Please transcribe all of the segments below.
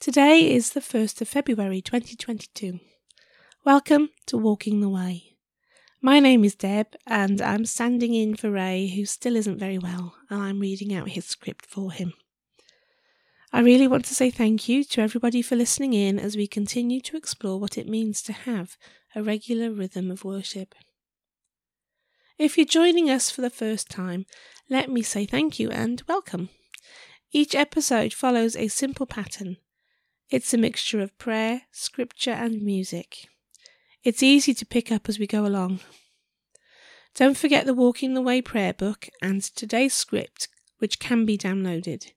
Today is the 1st of February 2022. Welcome to Walking the Way. My name is Deb and I'm standing in for Ray, who still isn't very well, and I'm reading out his script for him. I really want to say thank you to everybody for listening in as we continue to explore what it means to have a regular rhythm of worship. If you're joining us for the first time, let me say thank you and welcome. Each episode follows a simple pattern it's a mixture of prayer, scripture, and music. It's easy to pick up as we go along. Don't forget the Walking the Way prayer book and today's script, which can be downloaded.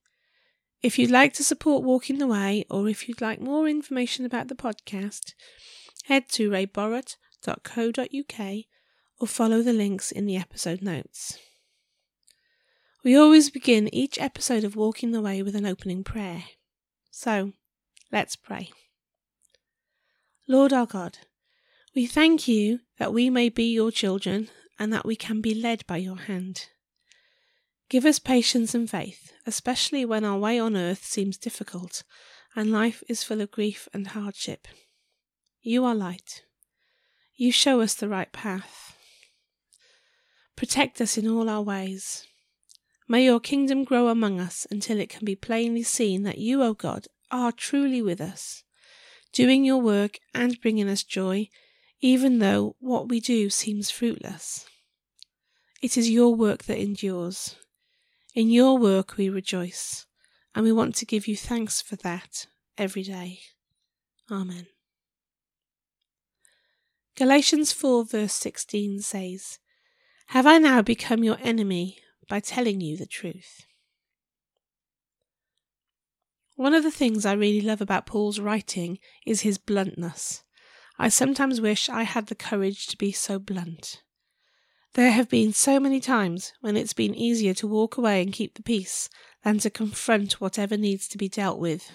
If you'd like to support Walking the Way, or if you'd like more information about the podcast, head to rayborrett.co.uk or follow the links in the episode notes. We always begin each episode of Walking the Way with an opening prayer. So, Let's pray. Lord our God, we thank you that we may be your children and that we can be led by your hand. Give us patience and faith, especially when our way on earth seems difficult and life is full of grief and hardship. You are light. You show us the right path. Protect us in all our ways. May your kingdom grow among us until it can be plainly seen that you, O God, are truly with us, doing your work and bringing us joy, even though what we do seems fruitless. It is your work that endures. In your work we rejoice, and we want to give you thanks for that every day. Amen. Galatians 4, verse 16 says, Have I now become your enemy by telling you the truth? One of the things I really love about Paul's writing is his bluntness. I sometimes wish I had the courage to be so blunt. There have been so many times when it's been easier to walk away and keep the peace than to confront whatever needs to be dealt with.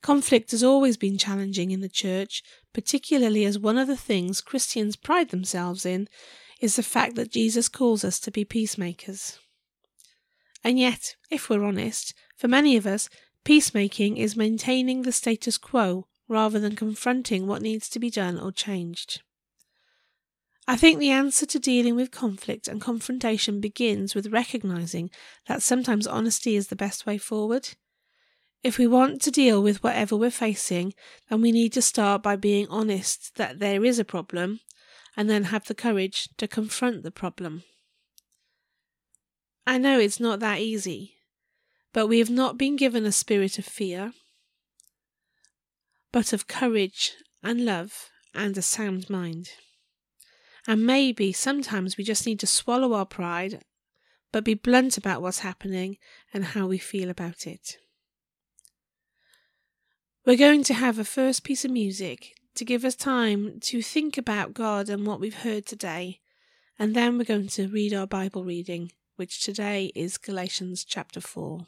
Conflict has always been challenging in the church, particularly as one of the things Christians pride themselves in is the fact that Jesus calls us to be peacemakers. And yet, if we're honest, for many of us, Peacemaking is maintaining the status quo rather than confronting what needs to be done or changed. I think the answer to dealing with conflict and confrontation begins with recognizing that sometimes honesty is the best way forward. If we want to deal with whatever we're facing, then we need to start by being honest that there is a problem and then have the courage to confront the problem. I know it's not that easy, but we have not been given a spirit of fear, but of courage and love and a sound mind. And maybe sometimes we just need to swallow our pride, but be blunt about what's happening and how we feel about it. We're going to have a first piece of music to give us time to think about God and what we've heard today, and then we're going to read our Bible reading, which today is Galatians chapter 4.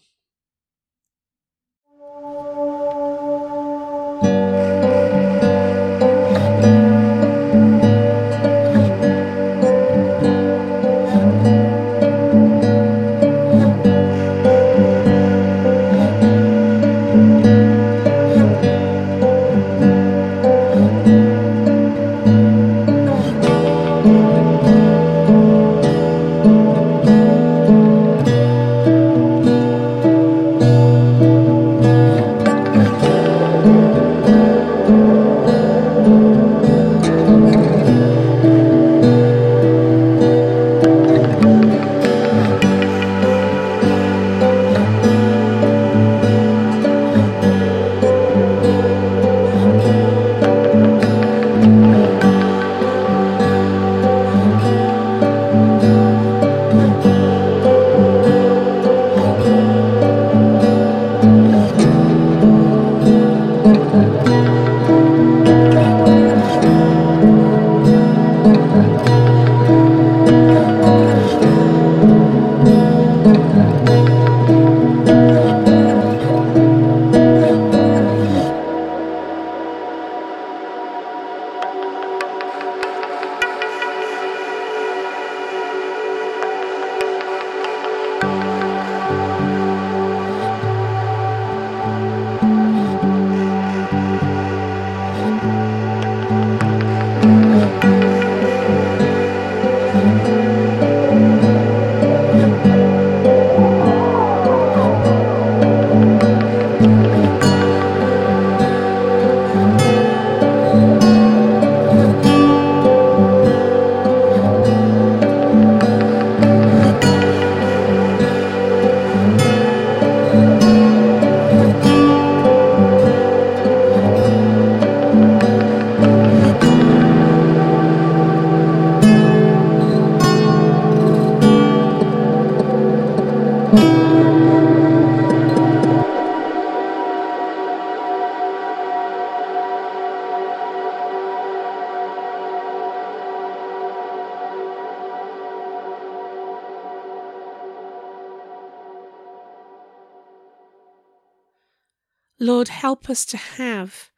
Lord, help us to have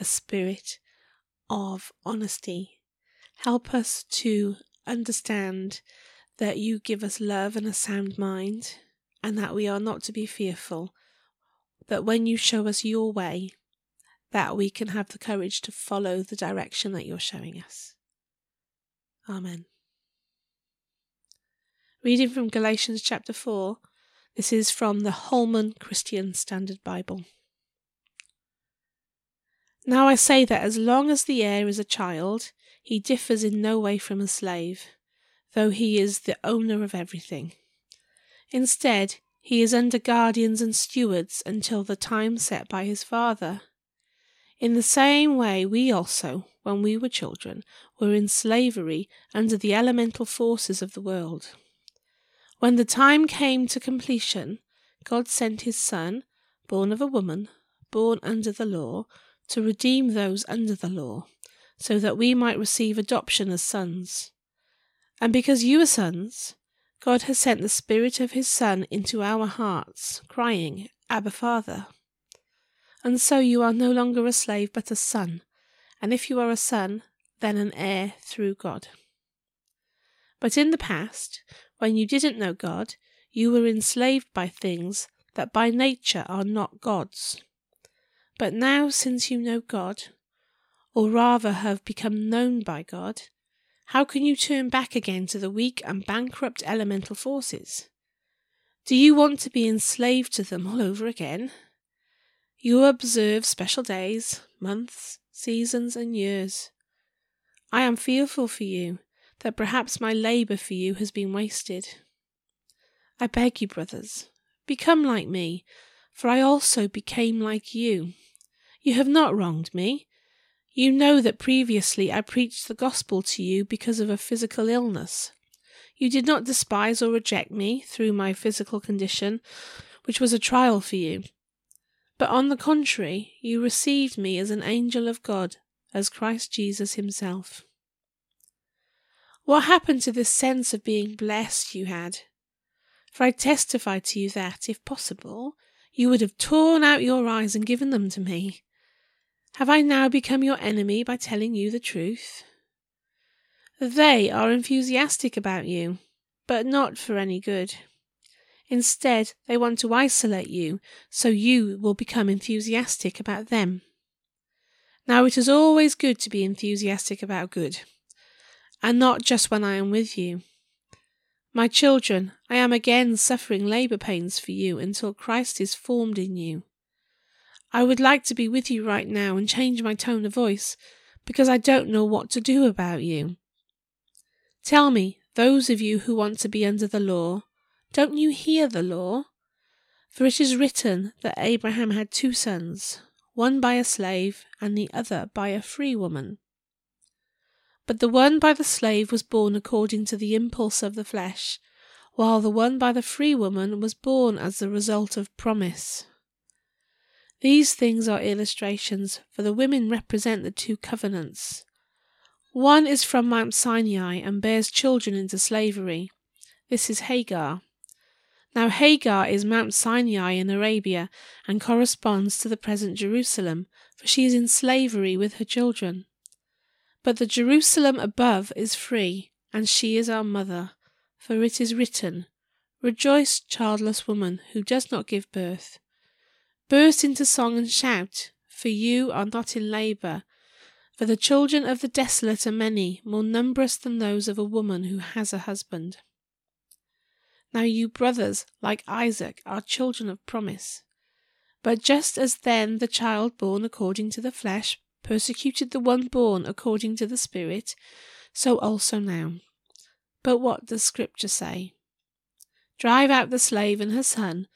a spirit of honesty. Help us to understand that you give us love and a sound mind, and that we are not to be fearful, that when you show us your way, that we can have the courage to follow the direction that you're showing us. Amen. Reading from Galatians chapter 4, this is from the Holman Christian Standard Bible. Now I say that as long as the heir is a child, he differs in no way from a slave, though he is the owner of everything. Instead, he is under guardians and stewards until the time set by his father. In the same way, we also, when we were children, were in slavery under the elemental forces of the world. When the time came to completion, God sent his Son, born of a woman, born under the law, to redeem those under the law, so that we might receive adoption as sons. And because you are sons, God has sent the Spirit of His Son into our hearts, crying, Abba, Father. And so you are no longer a slave, but a son, and if you are a son, then an heir through God. But in the past, when you didn't know God, you were enslaved by things that by nature are not God's. But now, since you know God, or rather have become known by God, how can you turn back again to the weak and bankrupt elemental forces? Do you want to be enslaved to them all over again? You observe special days, months, seasons, and years. I am fearful for you that perhaps my labour for you has been wasted. I beg you, brothers, become like me, for I also became like you. You have not wronged me. You know that previously I preached the gospel to you because of a physical illness. You did not despise or reject me through my physical condition, which was a trial for you. But on the contrary, you received me as an angel of God, as Christ Jesus himself. What happened to this sense of being blessed you had? For I testify to you that, if possible, you would have torn out your eyes and given them to me. Have I now become your enemy by telling you the truth? They are enthusiastic about you, but not for any good. Instead, they want to isolate you so you will become enthusiastic about them. Now, it is always good to be enthusiastic about good, and not just when I am with you. My children, I am again suffering labour pains for you until Christ is formed in you. I would like to be with you right now and change my tone of voice, because I don't know what to do about you. Tell me, those of you who want to be under the law, don't you hear the law? For it is written that Abraham had two sons, one by a slave and the other by a free woman. But the one by the slave was born according to the impulse of the flesh, while the one by the free woman was born as the result of promise. These things are illustrations, for the women represent the two covenants. One is from Mount Sinai and bears children into slavery. This is Hagar. Now, Hagar is Mount Sinai in Arabia and corresponds to the present Jerusalem, for she is in slavery with her children. But the Jerusalem above is free, and she is our mother, for it is written, Rejoice, childless woman who does not give birth Burst into song and shout, for you are not in labour. For the children of the desolate are many, more numerous than those of a woman who has a husband. Now you brothers, like Isaac, are children of promise. But just as then the child born according to the flesh persecuted the one born according to the Spirit, so also now. But what does Scripture say? Drive out the slave and her son,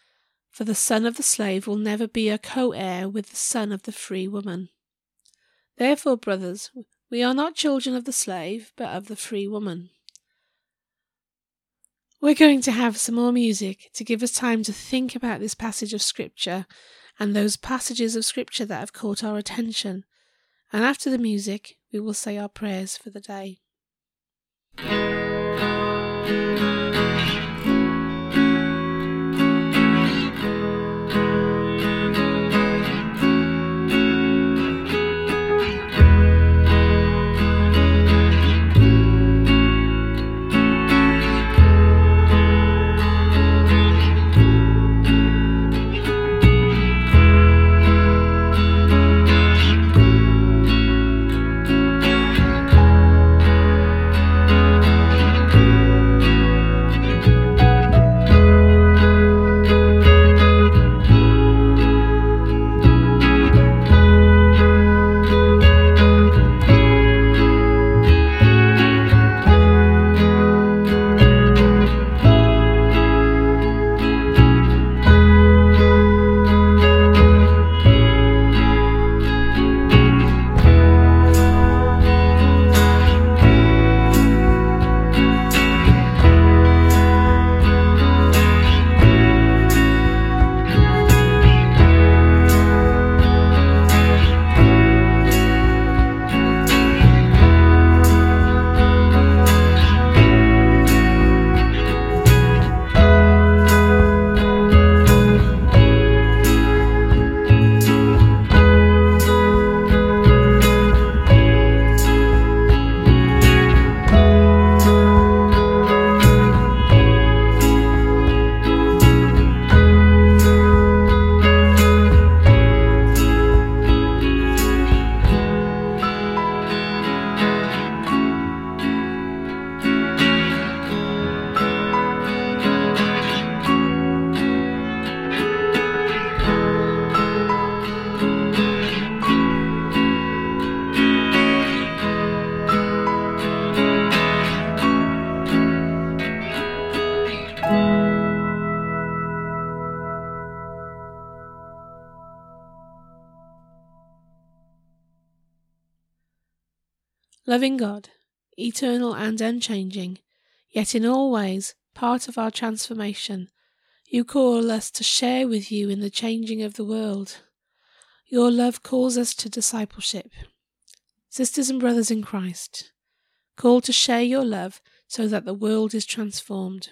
for the son of the slave will never be a co heir with the son of the free woman. Therefore, brothers, we are not children of the slave, but of the free woman. We're going to have some more music to give us time to think about this passage of Scripture and those passages of Scripture that have caught our attention. And after the music, we will say our prayers for the day. Loving God, eternal and unchanging, yet in all ways part of our transformation, you call us to share with you in the changing of the world. Your love calls us to discipleship. Sisters and brothers in Christ, called to share your love so that the world is transformed.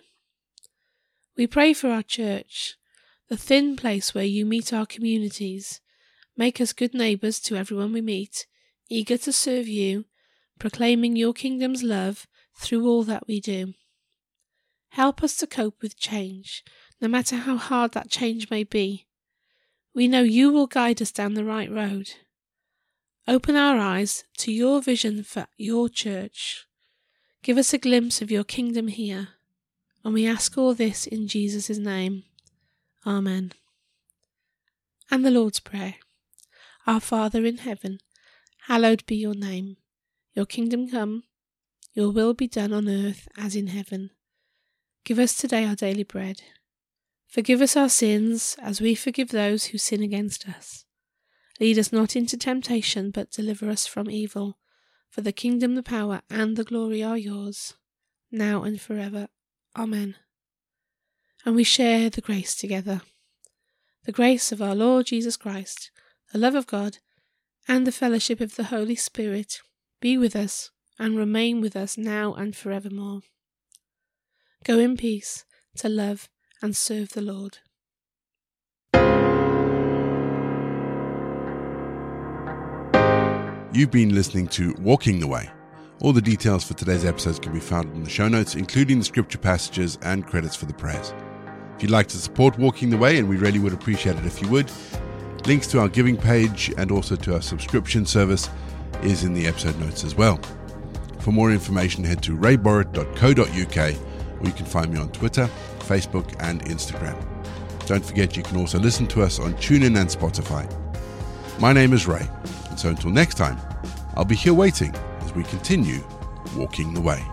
We pray for our church, the thin place where you meet our communities. Make us good neighbours to everyone we meet, eager to serve you, proclaiming your kingdom's love through all that we do. Help us to cope with change, no matter how hard that change may be. We know you will guide us down the right road. Open our eyes to your vision for your church. Give us a glimpse of your kingdom here. And we ask all this in Jesus' name. Amen. And the Lord's Prayer Our Father in heaven, hallowed be your name. Your kingdom come, your will be done on earth as in heaven. Give us today our daily bread. Forgive us our sins as we forgive those who sin against us. Lead us not into temptation, but deliver us from evil. For the kingdom, the power, and the glory are yours, now and forever. Amen. And we share the grace together. The grace of our Lord Jesus Christ, the love of God, and the fellowship of the Holy Spirit be with us and remain with us now and forevermore. Go in peace to love and serve the Lord. You've been listening to Walking the Way all the details for today's episodes can be found in the show notes, including the scripture passages and credits for the prayers. If you'd like to support Walking the Way, and we really would appreciate it if you would, links to our giving page and also to our subscription service is in the episode notes as well. For more information, head to rayborrett.co.uk or you can find me on Twitter, Facebook, and Instagram. Don't forget you can also listen to us on TuneIn and Spotify. My name is Ray, and so until next time, I'll be here waiting as we continue walking the way.